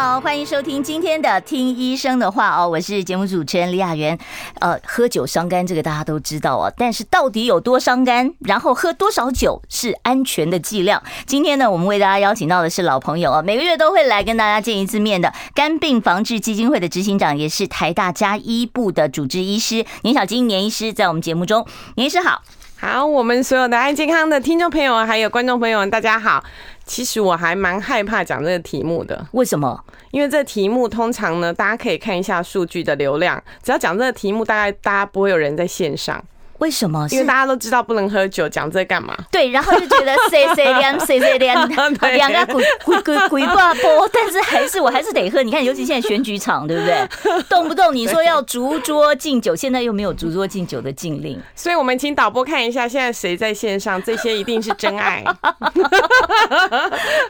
好，欢迎收听今天的《听医生的话》哦，我是节目主持人李雅媛。呃，喝酒伤肝这个大家都知道哦，但是到底有多伤肝？然后喝多少酒是安全的剂量？今天呢，我们为大家邀请到的是老朋友啊，每个月都会来跟大家见一次面的肝病防治基金会的执行长，也是台大家医部的主治医师年小金年医师，在我们节目中，年医师好。好，我们所有的爱健康的听众朋友还有观众朋友们，大家好。其实我还蛮害怕讲这个题目的，为什么？因为这题目通常呢，大家可以看一下数据的流量，只要讲这个题目，大概大家不会有人在线上。为什么？因为大家都知道不能喝酒，讲这干嘛？对，然后就觉得 谁谁连谁谁连，两个鬼鬼鬼鬼挂波，但是还是我还是得喝。你看，尤其现在选举场，对不对？动不动你说要逐桌敬酒，现在又没有逐桌敬酒的禁令，所以我们请导播看一下，现在谁在线上？这些一定是真爱。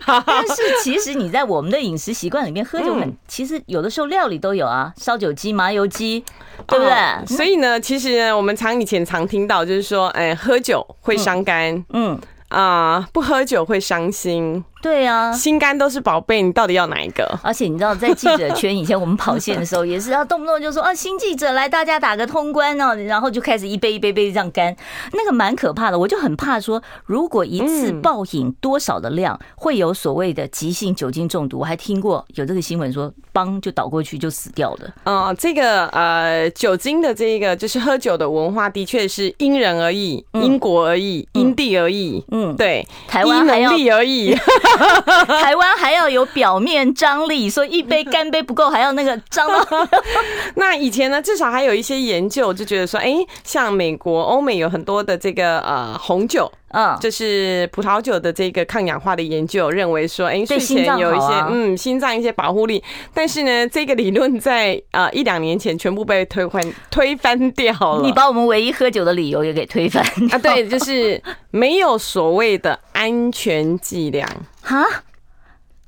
但是其实你在我们的饮食习惯里面喝酒很，其实有的时候料理都有啊，烧酒鸡、麻油鸡，对不对？所以呢，其实，我们常以前常。常听到就是说，哎，喝酒会伤肝，嗯，嗯啊、呃，不喝酒会伤心。对啊，心肝都是宝贝，你到底要哪一个？而且你知道，在记者圈以前我们跑线的时候，也是要动不动就说啊，新记者来，大家打个通关哦，然后就开始一杯一杯杯这样干，那个蛮可怕的。我就很怕说，如果一次暴饮多少的量，会有所谓的急性酒精中毒。我还听过有这个新闻说，帮就倒过去就死掉的。哦，这个呃，酒精的这个就是喝酒的文化，的确是因人而异，因国而异，因地而异。嗯，对，台湾还要因能力而异。台湾还要有表面张力，说一杯干杯不够，还要那个张。那以前呢，至少还有一些研究，就觉得说，哎，像美国、欧美有很多的这个呃红酒。嗯，就是葡萄酒的这个抗氧化的研究认为说，哎，睡前有一些嗯心脏一些保护力，但是呢，这个理论在呃一两年前全部被推翻推翻掉了。你把我们唯一喝酒的理由也给推翻啊？对，就是没有所谓的安全剂量哈，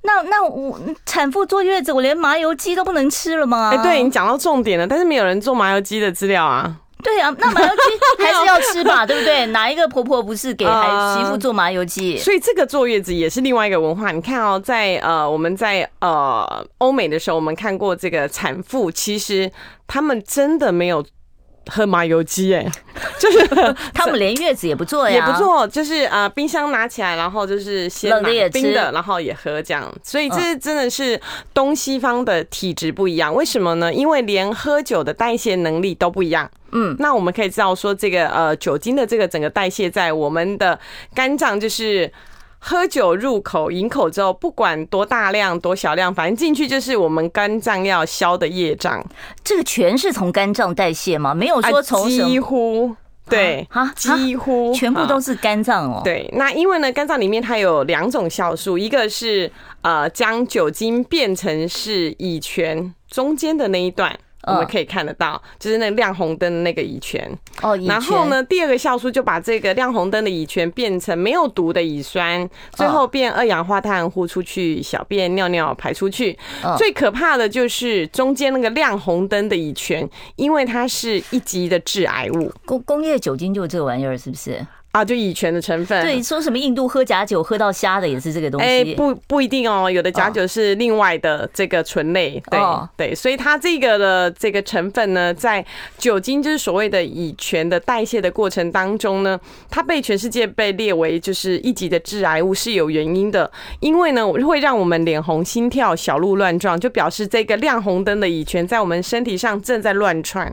那那我产妇坐月子，我连麻油鸡都不能吃了吗？哎，对你讲到重点了，但是没有人做麻油鸡的资料啊。对啊，那麻油鸡 还是要吃吧，对不对？哪一个婆婆不是给孩媳妇做麻油鸡？所以这个坐月子也是另外一个文化。你看哦，在呃我们在呃欧美的时候，我们看过这个产妇，其实他们真的没有。喝麻油鸡哎，就是 他们连月子也不做呀，也不做，就是啊，冰箱拿起来，然后就是先冷的也冰的，然后也喝这样。所以这真的是东西方的体质不一样。为什么呢？因为连喝酒的代谢能力都不一样。嗯，那我们可以知道说，这个呃酒精的这个整个代谢在我们的肝脏就是。喝酒入口、饮口之后，不管多大量、多小量，反正进去就是我们肝脏要消的业障。这个全是从肝脏代谢吗？没有说从几乎对啊，几乎全部都是肝脏哦。对，那因为呢，肝脏里面它有两种酵素，一个是呃将酒精变成是乙醛中间的那一段。我们可以看得到，就是那个亮红灯的那个乙醛哦。然后呢，第二个酵素就把这个亮红灯的乙醛变成没有毒的乙酸，最后变二氧化碳呼出去，小便尿尿排出去。最可怕的就是中间那个亮红灯的乙醛，因为它是一级的致癌物。工工业酒精就这个玩意儿，是不是？啊，就乙醛的成分。对，说什么印度喝假酒喝到瞎的也是这个东西。哎，不不一定哦，有的假酒是另外的这个醇类。对对，所以它这个的这个成分呢，在酒精就是所谓的乙醛的代谢的过程当中呢，它被全世界被列为就是一级的致癌物是有原因的，因为呢会让我们脸红、心跳、小鹿乱撞，就表示这个亮红灯的乙醛在我们身体上正在乱窜。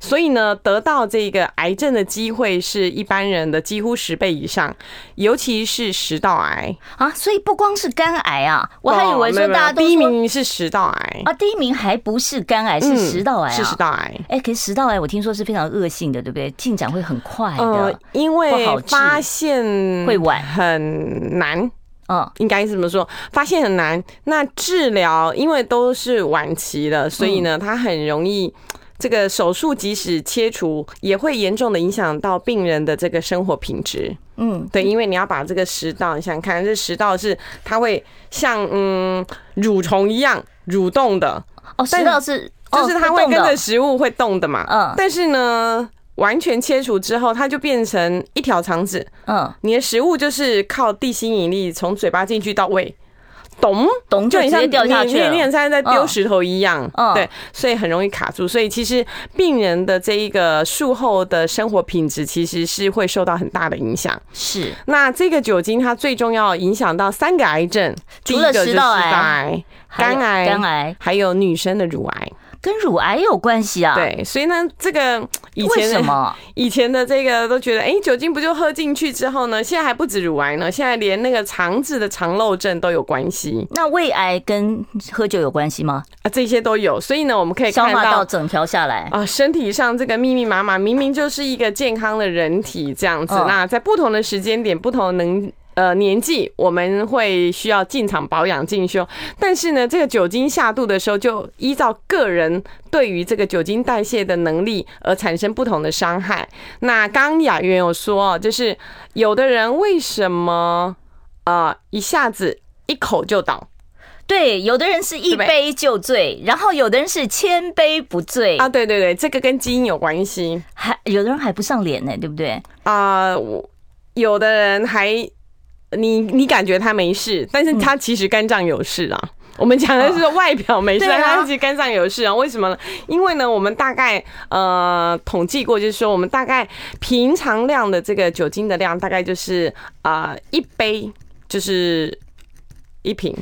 所以呢，得到这个癌症的机会是一般人的几乎十倍以上，尤其是食道癌啊。所以不光是肝癌啊，我还以为说大家都第一名是食道癌啊，第一名还不是肝癌，是食道癌，是食道癌。哎，可是食道癌我听说是非常恶性的，对不对？进展会很快的，呃，因为发现会晚，很难。嗯，应该是这么说，发现很难。那治疗因为都是晚期了，所以呢，它很容易。这个手术即使切除，也会严重的影响到病人的这个生活品质。嗯，对，因为你要把这个食道，你想想看，这食道是它会像嗯蠕虫一样蠕动的。哦，食道是，就是它会跟着食物会动的嘛。嗯，但是呢，完全切除之后，它就变成一条肠子。嗯，你的食物就是靠地心引力从嘴巴进去到胃。咚咚，就很像掉下去，你你很像在丢石头一样，对，所以很容易卡住。所以其实病人的这一个术后的生活品质，其实是会受到很大的影响。是，那这个酒精它最重要影响到三个癌症，除了食道癌、肝癌、肝癌，还有女生的乳癌。跟乳癌有关系啊？对，所以呢，这个以前什么 以前的这个都觉得，哎，酒精不就喝进去之后呢？现在还不止乳癌呢，现在连那个肠子的肠漏症都有关系。那胃癌跟喝酒有关系吗？啊，这些都有。所以呢，我们可以看到整条下来啊，身体上这个密密麻麻，明明就是一个健康的人体这样子。那在不同的时间点，不同能。呃，年纪我们会需要进场保养进修，但是呢，这个酒精下肚的时候，就依照个人对于这个酒精代谢的能力而产生不同的伤害。那刚刚雅媛有说，就是有的人为什么呃一下子一口就倒？对，有的人是一杯就醉，然后有的人是千杯不醉啊。对对对，这个跟基因有关系，还有的人还不上脸呢，对不对？啊，我有的人还。你你感觉他没事，但是他其实肝脏有事啊。我们讲的是外表没事，但他其实肝脏有事啊。为什么呢？因为呢，我们大概呃统计过，就是说我们大概平常量的这个酒精的量，大概就是啊一杯就是一瓶。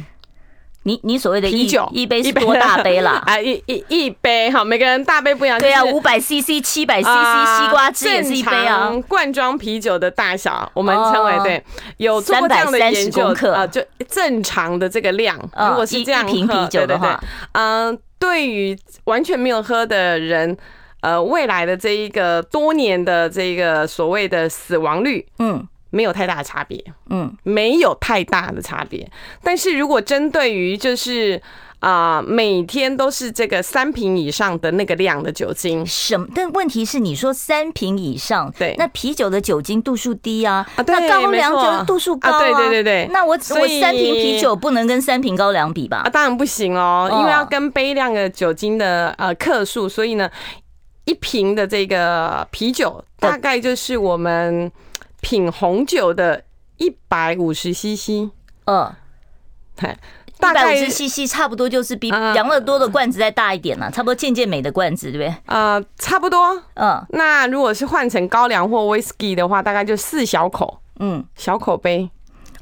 你你所谓的啤酒一杯是多大杯啦？啊，一一一杯哈，每个人大杯不一样。对啊，五百 CC、七百 CC，西瓜汁也是一杯啊。罐装啤酒的大小，我们称为对，有做过这样的研究啊，就正常的这个量，如果是这样瓶啤酒的话，嗯，对于完全没有喝的人，呃，未来的这一个多年的这个所谓的死亡率，嗯。没有太大的差别，嗯，没有太大的差别。但是如果针对于就是啊、呃，每天都是这个三瓶以上的那个量的酒精，什么？但问题是你说三瓶以上，对，那啤酒的酒精度数低啊，啊，对，那高粱酒度数高啊，对对对对。那我我三瓶啤酒不能跟三瓶高粱比吧？啊，当然不行哦，因为要跟杯量的酒精的呃克数，所以呢，一瓶的这个啤酒大概就是我们。品红酒的一百五十 CC，嗯，对，一百五十 CC 差不多就是比养乐多的罐子再大一点了，差不多健健美的罐子，对不对？呃，差不多，嗯。那如果是换成高粱或威士忌的话，大概就四小口，嗯，小口杯。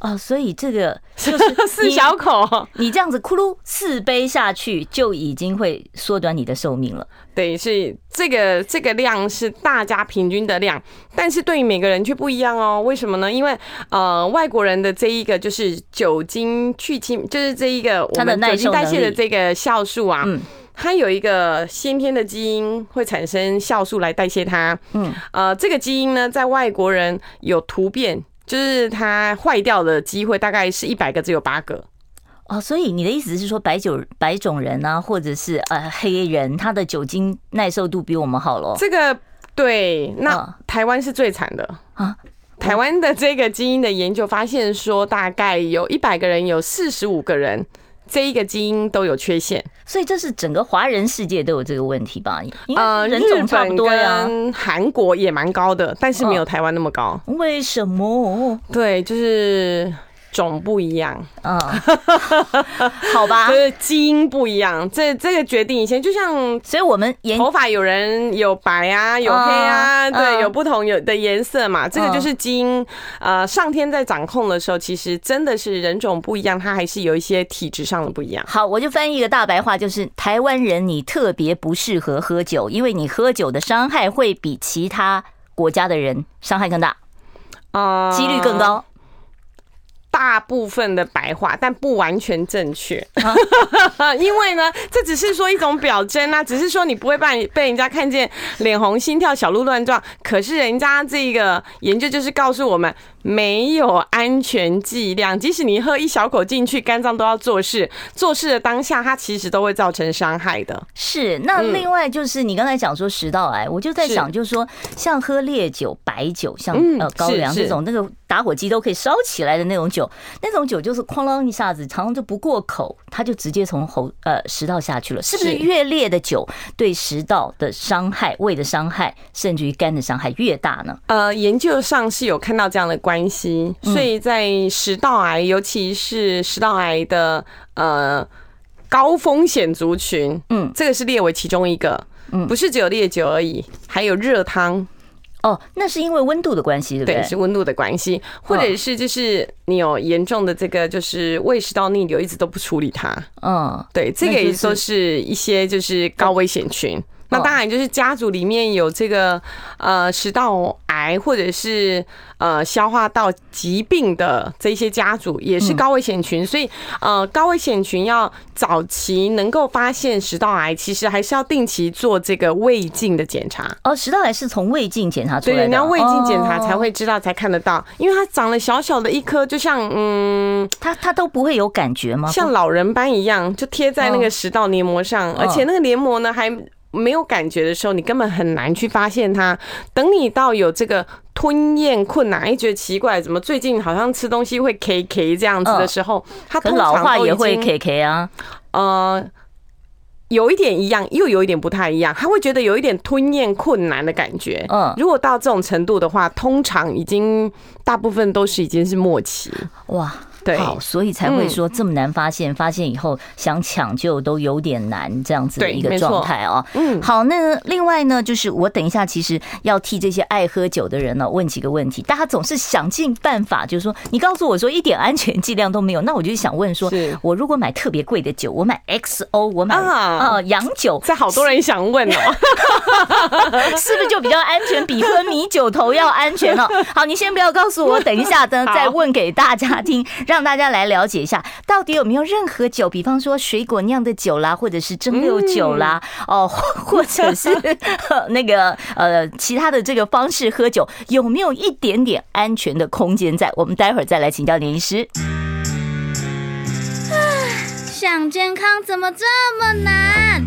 哦，所以这个 就是四小口，你这样子咕噜四杯下去，就已经会缩短你的寿命了。对，是这个这个量是大家平均的量，但是对于每个人却不一样哦。为什么呢？因为呃，外国人的这一个就是酒精去清，就是这一个我们酒精代谢的这个酵素啊，嗯，它有一个先天的基因会产生酵素来代谢它。嗯，呃，这个基因呢，在外国人有突变。就是它坏掉的机会大概是一百个只有八个哦，所以你的意思是说白酒白种人啊，或者是呃黑人，他的酒精耐受度比我们好咯？这个对，那台湾是最惨的啊。台湾的这个基因的研究发现说，大概有一百个人有四十五个人。这一个基因都有缺陷，所以这是整个华人世界都有这个问题吧？呃，人种差不多呀，韩国也蛮高的，但是没有台湾那么高。为什么？对，就是。种不一样，嗯，好吧，就是基因不一样，这这个决定以前就像，所以我们头发有人有白啊，有黑啊，对，有不同有的颜色嘛，这个就是基因，呃，上天在掌控的时候，其实真的是人种不一样，它还是有一些体质上的不一样。好，我就翻译一个大白话，就是台湾人你特别不适合喝酒，因为你喝酒的伤害会比其他国家的人伤害更大，啊，几率更高。大部分的白话，但不完全正确。因为呢，这只是说一种表征啊，只是说你不会被被人家看见脸红心跳、小鹿乱撞。可是人家这个研究就是告诉我们，没有安全剂量，即使你喝一小口进去，肝脏都要做事。做事的当下，它其实都会造成伤害的。是。那另外就是你刚才讲说食道癌，我就在想，就是说像喝烈酒、白酒，像呃高粱这种那个。打火机都可以烧起来的那种酒，那种酒就是哐啷一下子，常常就不过口，它就直接从喉呃食道下去了。是不是越烈的酒对食道的伤害、胃的伤害，甚至于肝的伤害越大呢？呃，研究上是有看到这样的关系，所以在食道癌，尤其是食道癌的呃高风险族群，嗯，这个是列为其中一个，嗯，不是只有烈酒而已，还有热汤。哦，那是因为温度的关系，对不对？对，是温度的关系，或者是就是你有严重的这个就是胃食道逆流，一直都不处理它。嗯，对，这个也都是一些就是高危险群。那当然就是家族里面有这个呃食道癌或者是呃消化道疾病的这些家族也是高危险群，所以呃高危险群要早期能够发现食道癌，其实还是要定期做这个胃镜的检查。哦，食道癌是从胃镜检查出来的，对，你要胃镜检查才会知道，才看得到，因为它长了小小的一颗，就像嗯，它它都不会有感觉吗？像老人斑一样，就贴在那个食道黏膜上，而且那个黏膜呢还。没有感觉的时候，你根本很难去发现它。等你到有这个吞咽困难，哎，觉得奇怪，怎么最近好像吃东西会 K K 这样子的时候，它通常老化也会 K K 啊。呃，有一点一样，又有一点不太一样，他会觉得有一点吞咽困难的感觉。嗯，如果到这种程度的话，通常已经大部分都是已经是末期。哇。对，好，所以才会说这么难发现，发现以后想抢救都有点难，这样子的一个状态哦。嗯，好，那另外呢，就是我等一下其实要替这些爱喝酒的人呢问几个问题。大家总是想尽办法，就是说你告诉我说一点安全剂量都没有，那我就想问说，我如果买特别贵的酒，我买 XO，我买啊洋酒，在好多人想问哦，是不是就比较安全，比喝米酒头要安全哦？好，你先不要告诉我，等一下呢 再问给大家听。让大家来了解一下，到底有没有任何酒，比方说水果酿的酒啦，或者是蒸馏酒啦，哦，或者是 那个呃其他的这个方式喝酒，有没有一点点安全的空间在？我们待会儿再来请教年医师。想健康怎么这么难？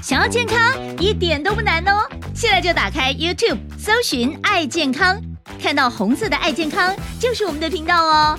想要健康一点都不难哦，现在就打开 YouTube 搜寻“爱健康”，看到红色的“爱健康”就是我们的频道哦。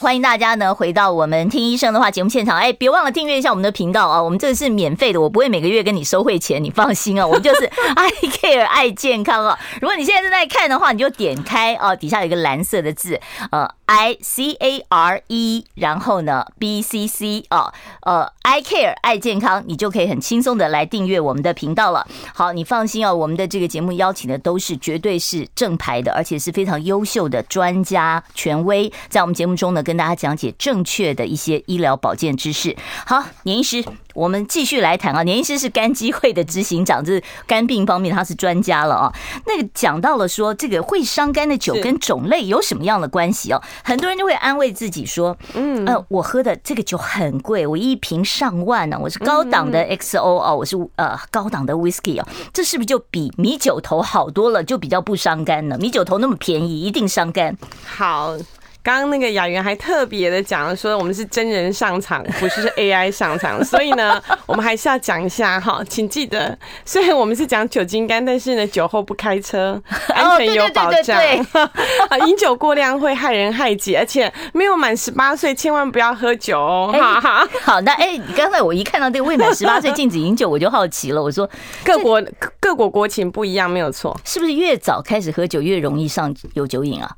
欢迎大家呢回到我们听医生的话节目现场，哎，别忘了订阅一下我们的频道啊！我们这个是免费的，我不会每个月跟你收会钱，你放心啊！我们就是 I Care 爱健康啊！如果你现在正在看的话，你就点开啊，底下有一个蓝色的字，呃，I C A R E，然后呢 B C C 啊，呃，I Care 爱健康，你就可以很轻松的来订阅我们的频道了。好，你放心啊，我们的这个节目邀请的都是绝对是正牌的，而且是非常优秀的专家权威，在我们节目中呢跟。大家讲解正确的一些医疗保健知识。好，年医师，我们继续来谈啊。年医师是肝基会的执行长，就是肝病方面他是专家了啊。那个讲到了说，这个会伤肝的酒跟种类有什么样的关系哦？很多人就会安慰自己说，嗯，呃，我喝的这个酒很贵，我一瓶上万呢，我是高档的 XO 哦，我是呃高档的 Whisky 哦，这是不是就比米酒头好多了？就比较不伤肝呢？米酒头那么便宜，一定伤肝？好。刚刚那个雅媛还特别的讲了，说我们是真人上场，不是是 AI 上场，所以呢，我们还是要讲一下哈，请记得，虽然我们是讲酒精肝，但是呢，酒后不开车，安全有保障。啊，饮酒过量会害人害己，而且没有满十八岁千万不要喝酒哦。哈哈，好，那哎，刚才我一看到这个未满十八岁禁止饮酒，我就好奇了，我说各国各国国情不一样，没有错，是不是越早开始喝酒越容易上有酒瘾啊？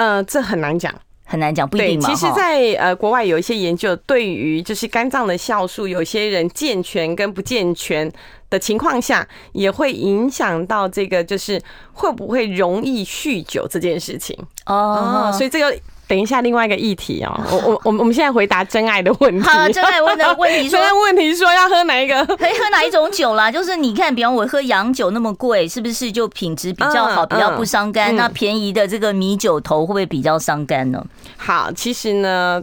呃，这很难讲，很难讲，不一定嘛。其实，在呃国外有一些研究，对于就是肝脏的酵素，有些人健全跟不健全的情况下，也会影响到这个就是会不会容易酗酒这件事情。哦，所以这个等一下另外一个议题哦，我我我们我们现在回答真爱的问题。好，真爱问的问题 说，真爱问题说要喝哪一个？可以喝哪一种酒啦？就是你看，比方我喝洋酒那么贵，是不是就品质比较好，比较不伤肝？那便宜的这个米酒头会不会比较伤肝呢？好，其实呢，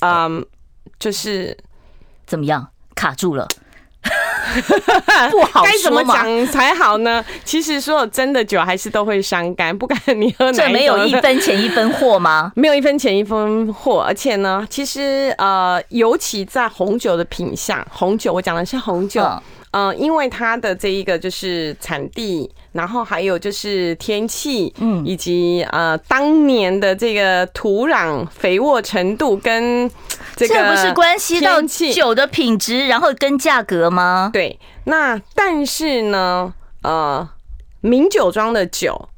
嗯，就是怎么样卡住了。不好该怎么讲才好呢？其实所有真的酒还是都会伤肝，不管你喝哪。这没有一分钱一分货吗？没有一分钱一分货，而且呢，其实呃，尤其在红酒的品相，红酒我讲的是红酒。嗯、呃，因为它的这一个就是产地，然后还有就是天气，嗯，以及呃当年的这个土壤肥沃程度跟这个，这不是关系到酒的品质，然后跟价格吗？对，那但是呢，呃，名酒庄的酒，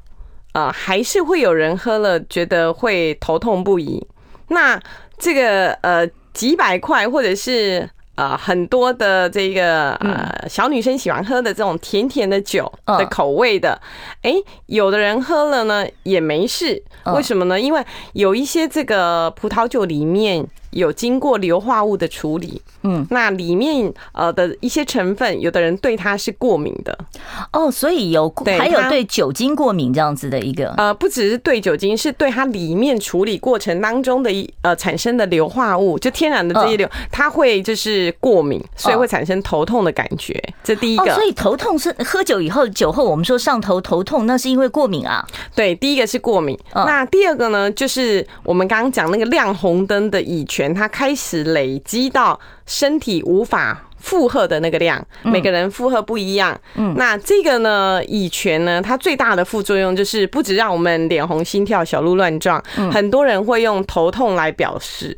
呃，还是会有人喝了觉得会头痛不已。那这个呃几百块或者是。呃，很多的这个呃小女生喜欢喝的这种甜甜的酒的口味的，哎，有的人喝了呢也没事，为什么呢？因为有一些这个葡萄酒里面。有经过硫化物的处理，嗯，那里面呃的一些成分，有的人对它是过敏的，哦，所以有还有对酒精过敏这样子的一个，呃，不只是对酒精，是对它里面处理过程当中的一呃产生的硫化物，就天然的这些硫，它会就是过敏，所以会产生头痛的感觉。这第一个，所以头痛是喝酒以后酒后我们说上头头痛，那是因为过敏啊？对，第一个是过敏，那第二个呢，就是我们刚刚讲那个亮红灯的乙醛。它开始累积到身体无法负荷的那个量，每个人负荷不一样。嗯，那这个呢，乙醛呢，它最大的副作用就是不止让我们脸红、心跳、小鹿乱撞，很多人会用头痛来表示。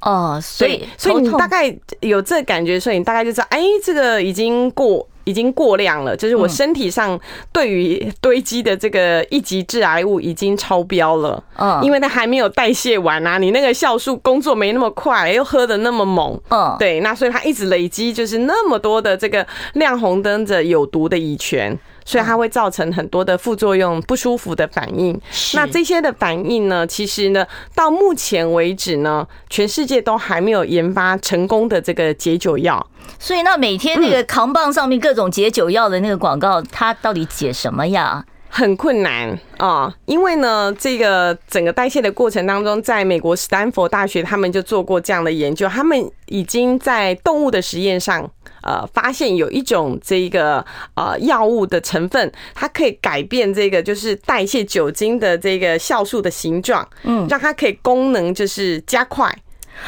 哦，所以所以你大概有这感觉，所以你大概就知道，哎，这个已经过。已经过量了，就是我身体上对于堆积的这个一级致癌物已经超标了。嗯，因为它还没有代谢完啊，你那个酵素工作没那么快，又喝的那么猛。嗯，对，那所以它一直累积，就是那么多的这个亮红灯的有毒的乙醛。所以它会造成很多的副作用、不舒服的反应。那这些的反应呢，其实呢，到目前为止呢，全世界都还没有研发成功的这个解酒药。所以那每天那个扛棒上面各种解酒药的那个广告，它到底解什么呀？很困难啊，因为呢，这个整个代谢的过程当中，在美国斯坦福大学他们就做过这样的研究，他们已经在动物的实验上。呃，发现有一种这个呃药物的成分，它可以改变这个就是代谢酒精的这个酵素的形状，嗯，让它可以功能就是加快，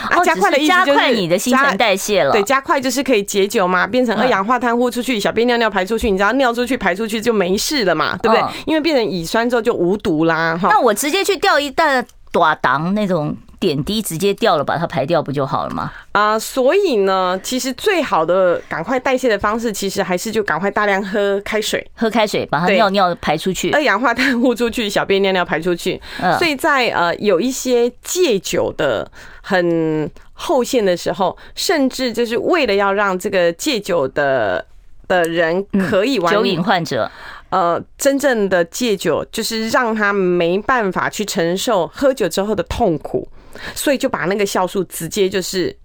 啊，加快的意思就是加快你的新陈代谢了，对，加快就是可以解酒嘛，变成二氧化碳呼出去，小便尿尿排出去，你知道尿出去排出去就没事了嘛，对不对？因为变成乙酸之后就无毒啦，哈。那我直接去吊一袋短糖那种。点滴直接掉了，把它排掉不就好了吗？啊，所以呢，其实最好的赶快代谢的方式，其实还是就赶快大量喝开水，喝开水把它尿尿排出去，二氧化碳呼出去，小便尿尿排出去。所以在呃有一些戒酒的很后线的时候，甚至就是为了要让这个戒酒的的人可以完酒瘾患者。呃，真正的戒酒就是让他没办法去承受喝酒之后的痛苦，所以就把那个酵素直接就是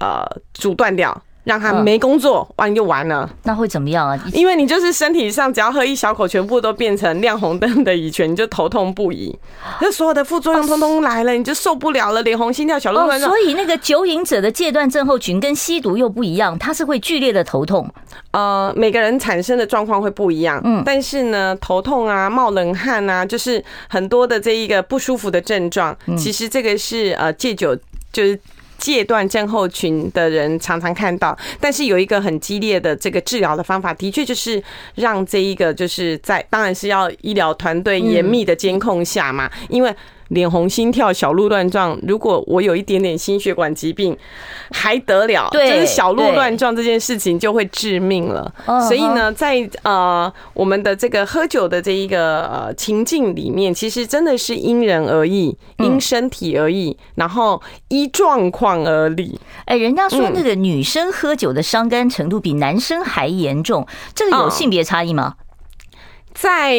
呃阻断掉。让他没工作，完就完了。那会怎么样啊？因为你就是身体上只要喝一小口，全部都变成亮红灯的乙醛，你就头痛不已。那所有的副作用通通来了，你就受不了了，脸红、心跳、小鹿乱撞。所以那个酒瘾者的戒断症候群跟吸毒又不一样，它是会剧烈的头痛。呃，每个人产生的状况会不一样。嗯，但是呢，头痛啊、冒冷汗啊，就是很多的这一个不舒服的症状。其实这个是呃戒酒就是。戒断症候群的人常常看到，但是有一个很激烈的这个治疗的方法，的确就是让这一个就是在，当然是要医疗团队严密的监控下嘛，因为。脸红、心跳、小鹿乱撞。如果我有一点点心血管疾病，还得了？对，就是小鹿乱撞这件事情就会致命了。所以呢，在呃我们的这个喝酒的这一个呃情境里面，其实真的是因人而异，因身体而异，然后依状况而立。哎，人家说那个女生喝酒的伤肝程度比男生还严重，这个有性别差异吗？在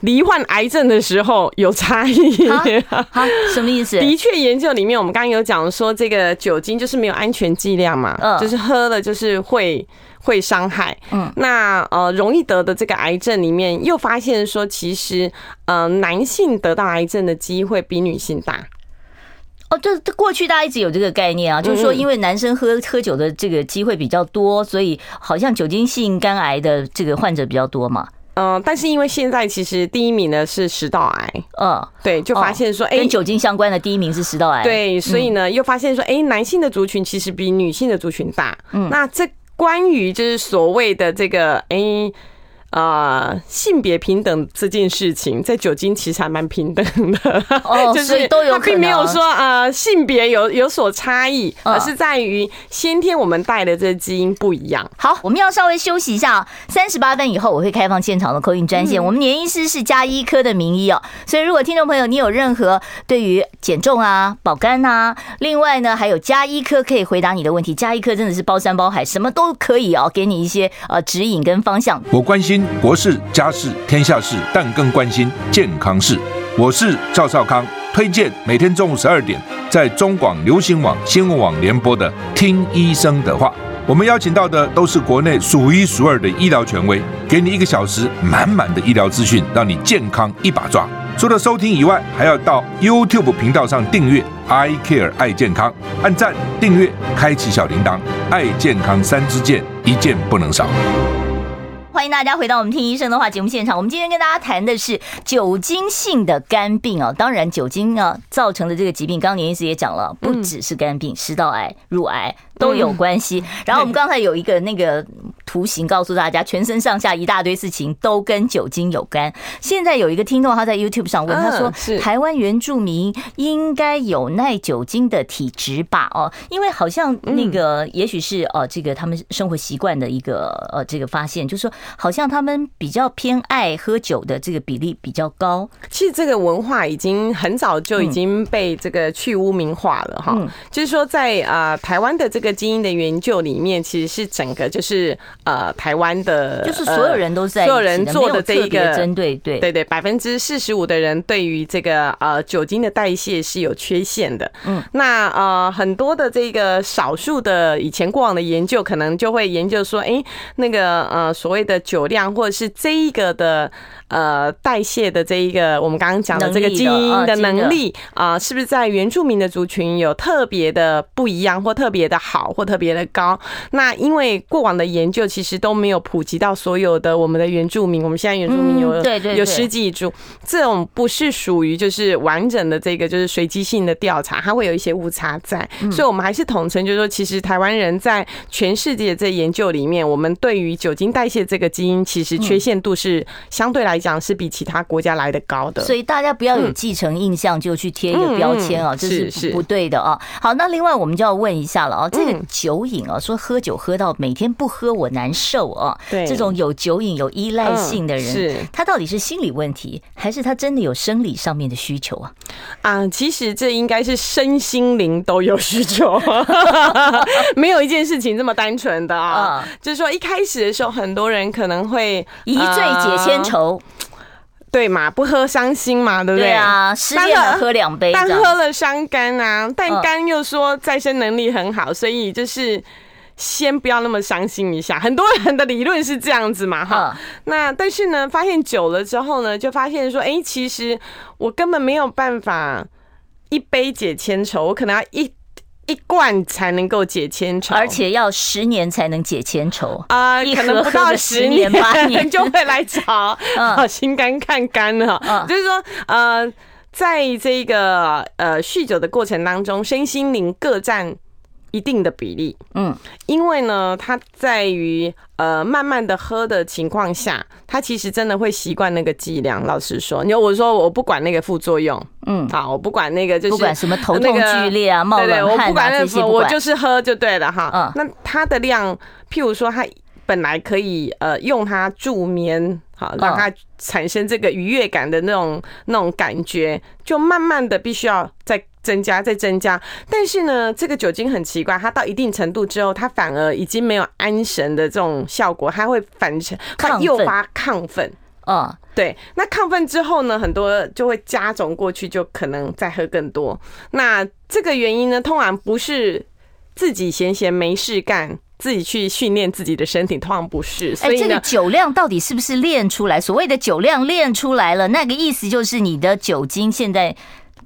罹患癌症的时候有差异。好，什么意思？的确，研究里面我们刚刚有讲说，这个酒精就是没有安全剂量嘛，嗯，就是喝了就是会会伤害。嗯，那呃容易得的这个癌症里面，又发现说，其实呃男性得到癌症的机会比女性大。哦，这这过去大家一直有这个概念啊，就是说因为男生喝喝酒的这个机会比较多，所以好像酒精性肝癌的这个患者比较多嘛。嗯，但是因为现在其实第一名呢是食道癌，嗯，对，就发现说，哎，跟酒精相关的第一名是食道癌，对，所以呢又发现说，哎，男性的族群其实比女性的族群大。嗯，那这关于就是所谓的这个，哎。啊、呃，性别平等这件事情，在酒精其实还蛮平等的，哦，就是都有，他并没有说呃性别有有所差异，而是在于先天我们带的这基因不一样。好，我们要稍微休息一下，三十八分以后我会开放现场的 call in 专线。我们年医师是加医科的名医哦，所以如果听众朋友你有任何对于减重啊、保肝啊，另外呢还有加医科可以回答你的问题，加医科真的是包山包海，什么都可以哦，给你一些呃指引跟方向。我关心。国事、家事、天下事，但更关心健康事。我是赵少康，推荐每天中午十二点在中广流行网、新闻网联播的《听医生的话》。我们邀请到的都是国内数一数二的医疗权威，给你一个小时满满的医疗资讯，让你健康一把抓。除了收听以外，还要到 YouTube 频道上订阅 “I Care 爱健康”，按赞、订阅、开启小铃铛，爱健康三支箭，一件不能少。欢迎大家回到我们听医生的话节目现场。我们今天跟大家谈的是酒精性的肝病啊，当然酒精啊造成的这个疾病，刚刚年医师也讲了，不只是肝病，食道癌、乳癌。都有关系。然后我们刚才有一个那个图形告诉大家，全身上下一大堆事情都跟酒精有关。现在有一个听众他在 YouTube 上问，他说：“台湾原住民应该有耐酒精的体质吧？哦，因为好像那个也许是哦，这个他们生活习惯的一个呃这个发现，就是说好像他们比较偏爱喝酒的这个比例比较高。其实这个文化已经很早就已经被这个去污名化了哈。就是说在啊台湾的这个。基因的研究里面，其实是整个就是呃台湾的，就是所有人都在、呃、所有人做的这一个针对对对对百分之四十五的人对于这个呃酒精的代谢是有缺陷的。嗯，那呃很多的这个少数的以前过往的研究，可能就会研究说，哎，那个呃所谓的酒量或者是这一个的。呃，代谢的这一个，我们刚刚讲的这个基因的能力啊，是不是在原住民的族群有特别的不一样，或特别的好，或特别的高？那因为过往的研究其实都没有普及到所有的我们的原住民，我们现在原住民有对对有十几组，这种不是属于就是完整的这个就是随机性的调查，它会有一些误差在，所以我们还是统称，就是说，其实台湾人在全世界这研究里面，我们对于酒精代谢这个基因，其实缺陷度是相对来。来讲是比其他国家来的高的，所以大家不要有继承印象就去贴一个标签啊，这是不对的啊。好，那另外我们就要问一下了啊，这个酒瘾啊，说喝酒喝到每天不喝我难受啊，对，这种有酒瘾有依赖性的人，是他到底是心理问题，还是他真的有生理上面的需求啊？啊，其实这应该是身心灵都有需求，没有一件事情这么单纯的啊。就是说一开始的时候，很多人可能会一醉解千愁。对嘛，不喝伤心嘛，对不对？对啊，失恋了喝两杯，但喝了伤肝啊。但肝又说再生能力很好，所以就是先不要那么伤心一下。很多人的理论是这样子嘛，哈。那但是呢，发现久了之后呢，就发现说，哎，其实我根本没有办法一杯解千愁，我可能要一。一罐才能够解千愁，而且要十年才能解千愁啊！可能不到十年八年 就会来找心肝看肝了。就是说，呃，在这个呃酗酒的过程当中，身心灵各占一定的比例。嗯，因为呢，它在于。呃，慢慢的喝的情况下，它其实真的会习惯那个剂量。老实说，你我说我不管那个副作用，嗯，好，我不管那个就是不管什么头痛剧烈啊、冒冷汗啊，我不管那个，我就是喝就对了哈。嗯，那它的量，譬如说，它本来可以呃用它助眠，好让它产生这个愉悦感的那种那种感觉，就慢慢的必须要再。增加再增加，但是呢，这个酒精很奇怪，它到一定程度之后，它反而已经没有安神的这种效果，它会反成，它诱发亢奋。嗯，对。那亢奋之后呢，很多就会加重过去，就可能再喝更多。那这个原因呢，通常不是自己闲闲没事干。自己去训练自己的身体，通常不是。所以这个酒量到底是不是练出来？所谓的酒量练出来了，那个意思就是你的酒精现在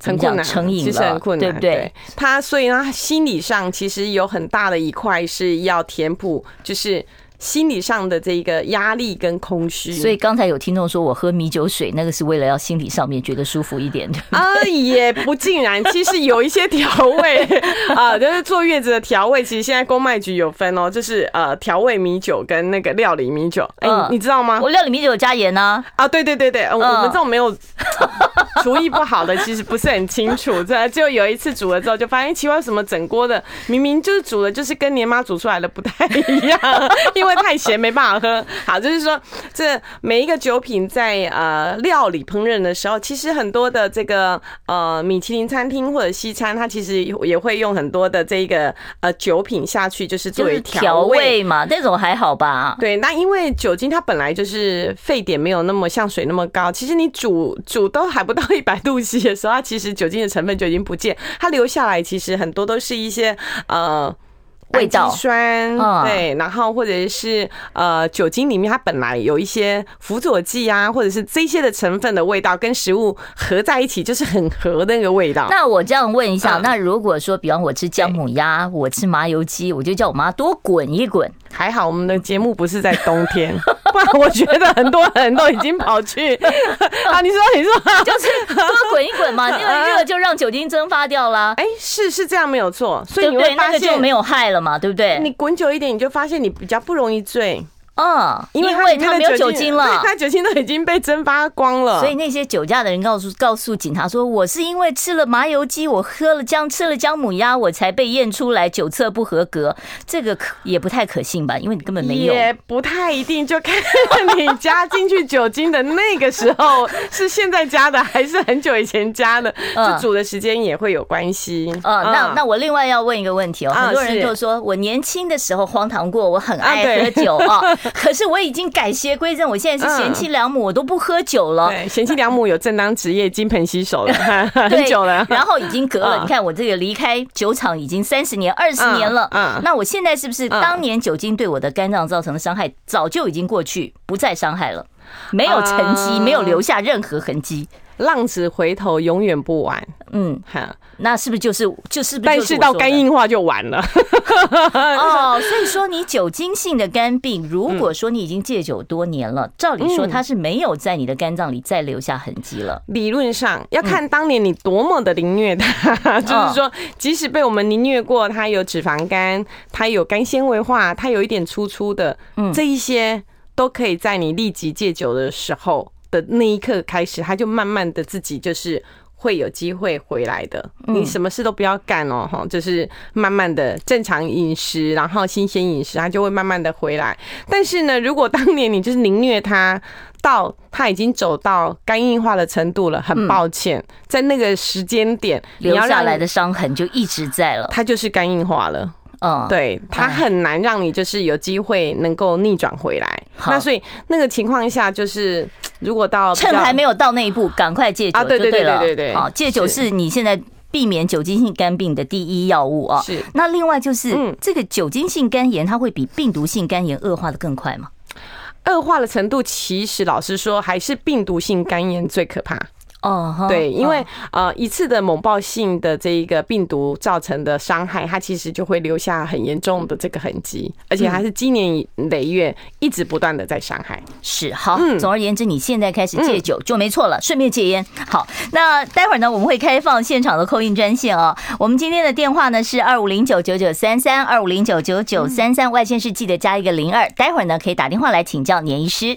很困难，成瘾了，其实很困难，对不对？他所以呢，他心理上其实有很大的一块是要填补，就是。心理上的这个压力跟空虚，所以刚才有听众说我喝米酒水，那个是为了要心理上面觉得舒服一点的 啊，也不尽然。其实有一些调味 啊，就是坐月子的调味，其实现在公卖局有分哦，就是呃调味米酒跟那个料理米酒，哎，你知道吗？我料理米酒有加盐呢。啊，对对对对，我们这种没有 厨艺不好的，其实不是很清楚。这就有一次煮了之后，就发现奇怪，什么整锅的明明就是煮的，就是跟年妈煮出来的不太一样，因为。太咸没办法喝，好，就是说，这每一个酒品在呃料理烹饪的时候，其实很多的这个呃米其林餐厅或者西餐，它其实也会用很多的这个呃酒品下去，就是作为调味嘛，这种还好吧？对，那因为酒精它本来就是沸点没有那么像水那么高，其实你煮煮都还不到一百度 C 的时候，它其实酒精的成分就已经不见，它留下来其实很多都是一些呃。味道酸，对，然后或者是呃酒精里面它本来有一些辅佐剂啊，或者是这些的成分的味道跟食物合在一起，就是很合的那个味道。那我这样问一下，那如果说比方我吃姜母鸭，我吃麻油鸡，我就叫我妈多滚一滚。还好我们的节目不是在冬天，不然我觉得很多人都已经跑去 啊。你说，你说，就是多滚一滚嘛，因为热就让酒精蒸发掉了。哎，是是这样没有错，所以你会发现就没有害了。嘛，对不对？你滚久一点，你就发现你比较不容易醉。嗯，因为他没有酒精了，他酒精都已经被蒸发光了。所以那些酒驾的人告诉告诉警察说，我是因为吃了麻油鸡，我喝了姜，吃了姜母鸭，我才被验出来酒测不合格。这个可也不太可信吧？因为你根本没有，也不太一定。就看你加进去酒精的那个时候是现在加的，还是很久以前加的，就煮的时间也会有关系。嗯，那那我另外要问一个问题哦，很多人就说我年轻的时候荒唐过，我很爱喝酒啊。可是我已经改邪归正，我现在是贤妻良母，我都不喝酒了。对，贤妻良母有正当职业，金盆洗手了 很久了。然后已经隔了，你看我这个离开酒厂已经三十年、二十年了。嗯，那我现在是不是当年酒精对我的肝脏造成的伤害早就已经过去，不再伤害了？没有沉积，没有留下任何痕迹。浪子回头，永远不晚。嗯，哈，那是不是就是就是？但是到肝硬化就完了。哦，所以说你酒精性的肝病，如果说你已经戒酒多年了，照理说它是没有在你的肝脏里再留下痕迹了。理论上要看当年你多么的凌虐它，就是说，即使被我们凌虐过，它有脂肪肝，它有肝纤维化，它有一点粗粗的，嗯这一些都可以在你立即戒酒的时候的那一刻开始，他就慢慢的自己就是会有机会回来的。你什么事都不要干哦，哈，就是慢慢的正常饮食，然后新鲜饮食，他就会慢慢的回来。但是呢，如果当年你就是凌虐他，到他已经走到肝硬化的程度了，很抱歉，在那个时间点留下来的伤痕就一直在了，他就是肝硬化了。嗯，对，它很难让你就是有机会能够逆转回来。那所以那个情况下，就是如果到趁还没有到那一步，赶快戒酒啊对对。对对对对，好，戒酒是你现在避免酒精性肝病的第一要务啊。是。那另外就是，这个酒精性肝炎，它会比病毒性肝炎恶化的更快吗？恶化的程度，其实老实说，还是病毒性肝炎最可怕。哦，对，因为呃一次的猛暴性的这一个病毒造成的伤害，它其实就会留下很严重的这个痕迹，而且还是积年累月一直不断的在伤害。是，好，总而言之，你现在开始戒酒就没错了，顺便戒烟。好，那待会儿呢，我们会开放现场的 call in 专线哦。我们今天的电话呢是二五零九九九三三二五零九九九三三，外线是记得加一个零二，待会儿呢可以打电话来请教年医师。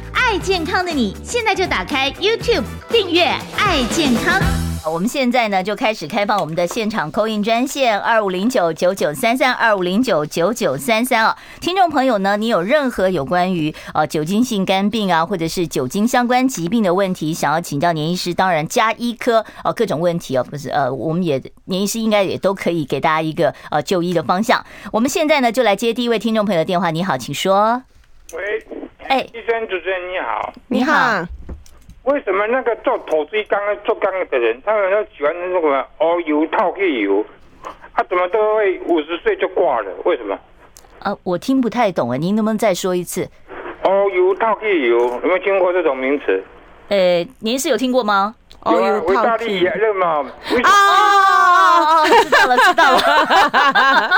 爱健康的你，现在就打开 YouTube，订阅“爱健康”。我们现在呢就开始开放我们的现场 call in 专线二五零九九九三三二五零九九九三三哦，听众朋友呢，你有任何有关于呃酒精性肝病啊，或者是酒精相关疾病的问题，想要请教年医师，当然加医科哦各种问题哦，不是呃，我们也年医师应该也都可以给大家一个呃就医的方向。我们现在呢就来接第一位听众朋友的电话，你好，请说。喂，哎，医生主持人你好，你好。为什么那个做投资刚刚做刚的人，他们都喜欢那个熬油套黑油，他怎么都会五十岁就挂了？为什么？呃，我听不太懂啊，您能不能再说一次？熬油套黑油有没有听过这种名词？呃，您是有听过吗？有啊，维大利热嘛？啊，知道了，知道了。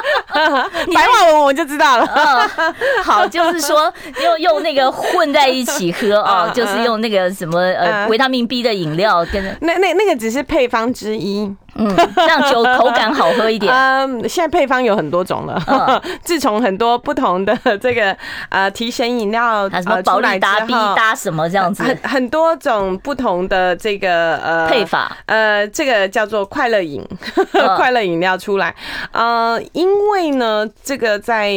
白话文我就知道了。嗯，好，就是说用用那个混在一起喝啊，就是用那个什么呃维他命 B 的饮料跟那那那个只是配方之一。嗯，让酒口感好喝一点。嗯，现在配方有很多种了。嗯，自从很多不同的这个呃提神饮料，什么保力达 B 搭什么这样子，很很多种不同的这个呃配法。呃，这个叫做快乐饮，快乐饮料出来。呃，因为呢，这个在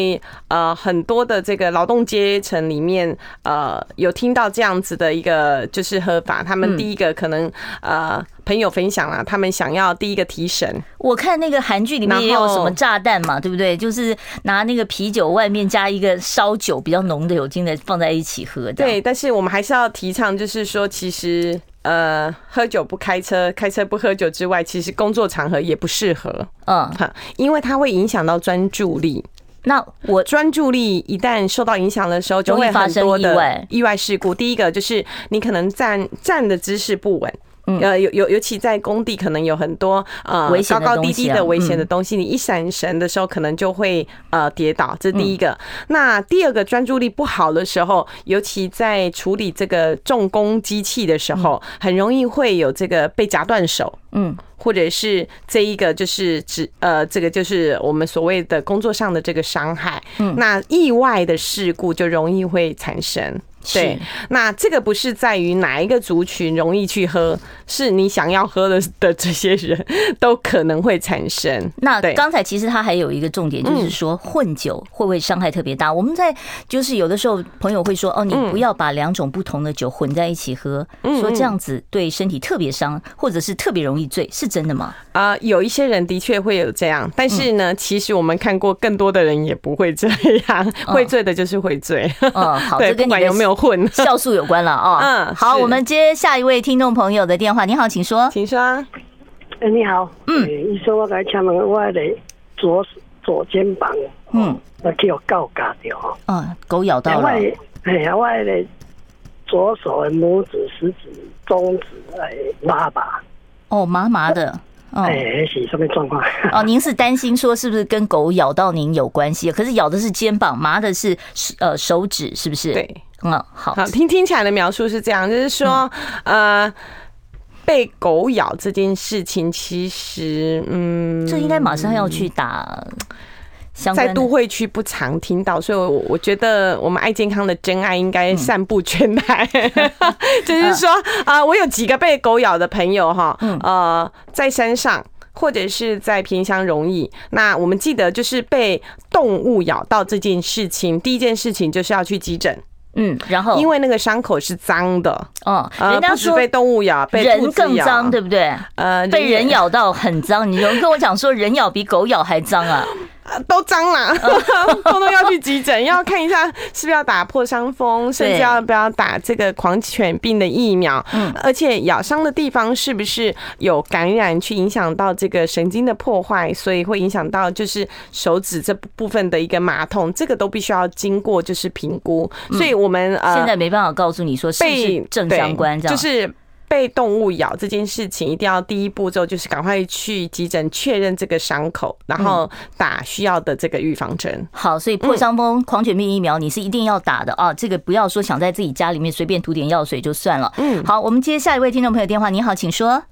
呃很多的这个劳动阶层里面，呃，有听到这样子的一个就是喝法。他们第一个可能呃。朋友分享了，他们想要第一个提神。我看那个韩剧里面也有什么炸弹嘛，对不对？就是拿那个啤酒外面加一个烧酒比较浓的酒精的放在一起喝。对，但是我们还是要提倡，就是说，其实呃，喝酒不开车，开车不喝酒之外，其实工作场合也不适合。嗯，哈因为它会影响到专注力。那我专注力一旦受到影响的时候，就会发生意外意外事故。第一个就是你可能站站的姿势不稳。呃，尤尤尤其在工地，可能有很多呃高高低低的危险的东西，你一闪神的时候，可能就会呃跌倒。这是第一个。那第二个，专注力不好的时候，尤其在处理这个重工机器的时候，很容易会有这个被夹断手，嗯，或者是这一个就是指呃这个就是我们所谓的工作上的这个伤害。嗯，那意外的事故就容易会产生。对，那这个不是在于哪一个族群容易去喝，是你想要喝的的这些人都可能会产生。那刚才其实他还有一个重点，就是说混酒会不会伤害特别大？我们在就是有的时候朋友会说，哦，你不要把两种不同的酒混在一起喝，说这样子对身体特别伤，或者是特别容易醉，是真的吗？啊，有一些人的确会有这样，但是呢，其实我们看过更多的人也不会这样，会醉的就是会醉。嗯，好，这跟你有没有？混 酵素有关了哦。嗯，好，我们接下一位听众朋友的电话。你好，请说，请说。哎，你好。嗯，医生，我来请问，我的左左肩膀，嗯，我叫狗咬掉。嗯，狗咬到了。哎呀，我的左手的拇指、食指、中指，哎，麻麻。哦，麻麻的。哎，是什么状况？哦，您是担心说是不是跟狗咬到您有关系？可是咬的是肩膀，麻的是呃手指，是不是？对，嗯，好，好，听听起来的描述是这样，就是说，呃，被狗咬这件事情，其实，嗯，这应该马上要去打。在都会区不常听到，所以我我觉得我们爱健康的真爱应该散布全台。就是说啊，我有几个被狗咬的朋友哈，呃，在山上或者是在偏乡容易。那我们记得就是被动物咬到这件事情，第一件事情就是要去急诊。嗯，然后因为那个伤口是脏的，哦，人家说被动物咬，被人更脏，对不对？呃，被人咬到很脏。你有人跟我讲说，人咬比狗咬还脏啊？都脏了，通通要去急诊，要看一下是不是要打破伤风，甚至要不要打这个狂犬病的疫苗。嗯，而且咬伤的地方是不是有感染，去影响到这个神经的破坏，所以会影响到就是手指这部分的一个麻痛，这个都必须要经过就是评估。所以我们呃现在没办法告诉你说是不是正相关，这样就是。被动物咬这件事情，一定要第一步骤就是赶快去急诊确认这个伤口，然后打需要的这个预防针。好，所以破伤风、狂犬病疫苗你是一定要打的啊！这个不要说想在自己家里面随便涂点药水就算了。嗯，好，我们接下一位听众朋友电话。你好，请说。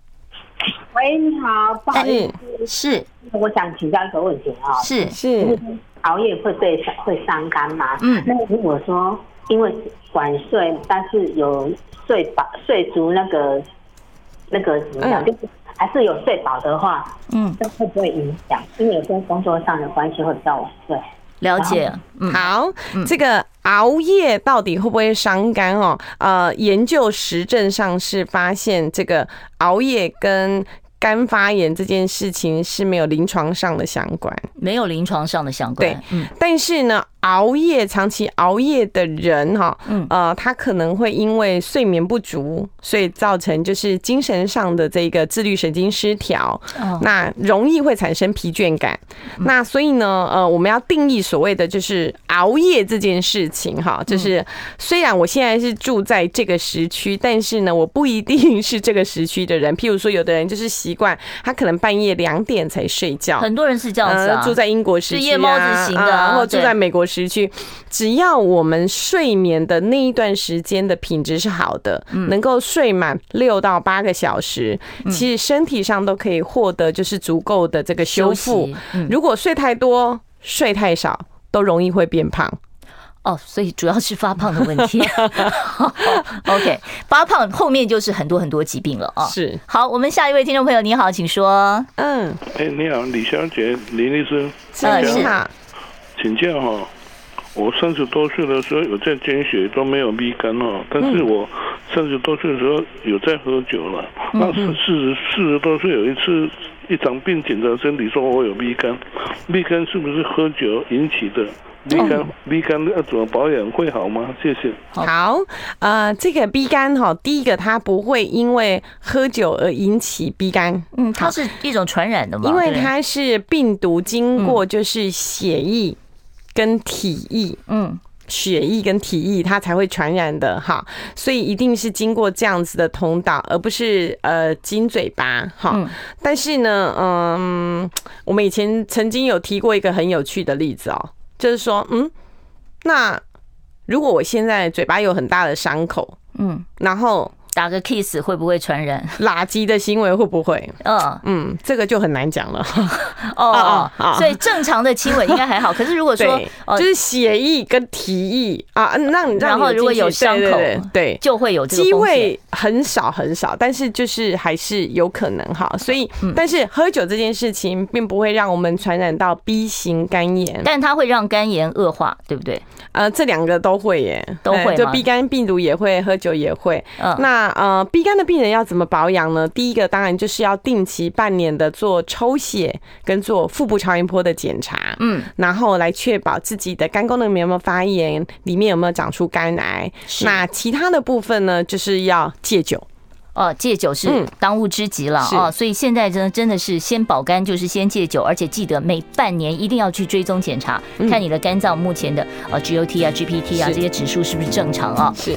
喂，你好，不好意思，是，我想请教一个问题啊，是是，熬夜会对会伤肝吗？嗯，那如果说因为晚睡，但是有。睡饱睡足那个那个怎么样？就是还是有睡饱的话，嗯，这会不会影响？因为有些工作上的关系会比较晚睡。了解，嗯，好，这个熬夜到底会不会伤肝哦？呃，研究实证上是发现这个熬夜跟肝发炎这件事情是没有临床上的相关，没有临床上的相关。对，嗯，但是呢。熬夜，长期熬夜的人哈，呃，他可能会因为睡眠不足，所以造成就是精神上的这个自律神经失调，那容易会产生疲倦感。那所以呢，呃，我们要定义所谓的就是熬夜这件事情哈，就是虽然我现在是住在这个时区，但是呢，我不一定是这个时区的人。譬如说，有的人就是习惯他可能半夜两点才睡觉，很多人是这样子啊，住在英国时区啊，夜猫子型的，或住在美国时区，只要我们睡眠的那一段时间的品质是好的，能够睡满六到八个小时，其实身体上都可以获得就是足够的这个修复。如果睡太多、睡太少，都容易会变胖。哦，所以主要是发胖的问题。OK，发胖后面就是很多很多疾病了啊。是。好，我们下一位听众朋友，你好，请说。嗯。哎，你好，李小姐，林律师。嗯，是。请教哈。我三十多岁的时候有在捐血，都没有逼肝哦。但是我三十多岁的时候有在喝酒了。那是四十四十多岁有一次一场病检查身体说我有逼肝逼肝是不是喝酒引起的？B 肝 B 肝要怎么保养会好吗？谢谢。好，呃，这个 B 肝哈，第一个它不会因为喝酒而引起 B 肝，嗯，它是一种传染的吗？因为它是病毒经过就是血液。跟体液，嗯，血液跟体液，它才会传染的哈，所以一定是经过这样子的通道，而不是呃经嘴巴哈。但是呢，嗯，我们以前曾经有提过一个很有趣的例子哦，就是说，嗯，那如果我现在嘴巴有很大的伤口，嗯，然后。打个 kiss 会不会传染？垃圾的行为会不会？嗯嗯，这个就很难讲了。哦哦，所以正常的亲吻应该还好。可是如果说就是协议跟提议啊，那然后如果有伤口，对，就会有机会很少很少，但是就是还是有可能哈。所以，但是喝酒这件事情并不会让我们传染到 B 型肝炎，但它会让肝炎恶化，对不对？呃，这两个都会耶，都会，就 B 肝病毒也会，喝酒也会。嗯，那。那呃，B 肝的病人要怎么保养呢？第一个当然就是要定期半年的做抽血跟做腹部超音波的检查，嗯，然后来确保自己的肝功能有没有发炎，里面有没有长出肝癌。那其他的部分呢，就是要戒酒。哦，戒酒是当务之急了啊！所以现在真的真的是先保肝，就是先戒酒，而且记得每半年一定要去追踪检查，看你的肝脏目前的呃 GOT 啊、GPT 啊这些指数是不是正常啊？是。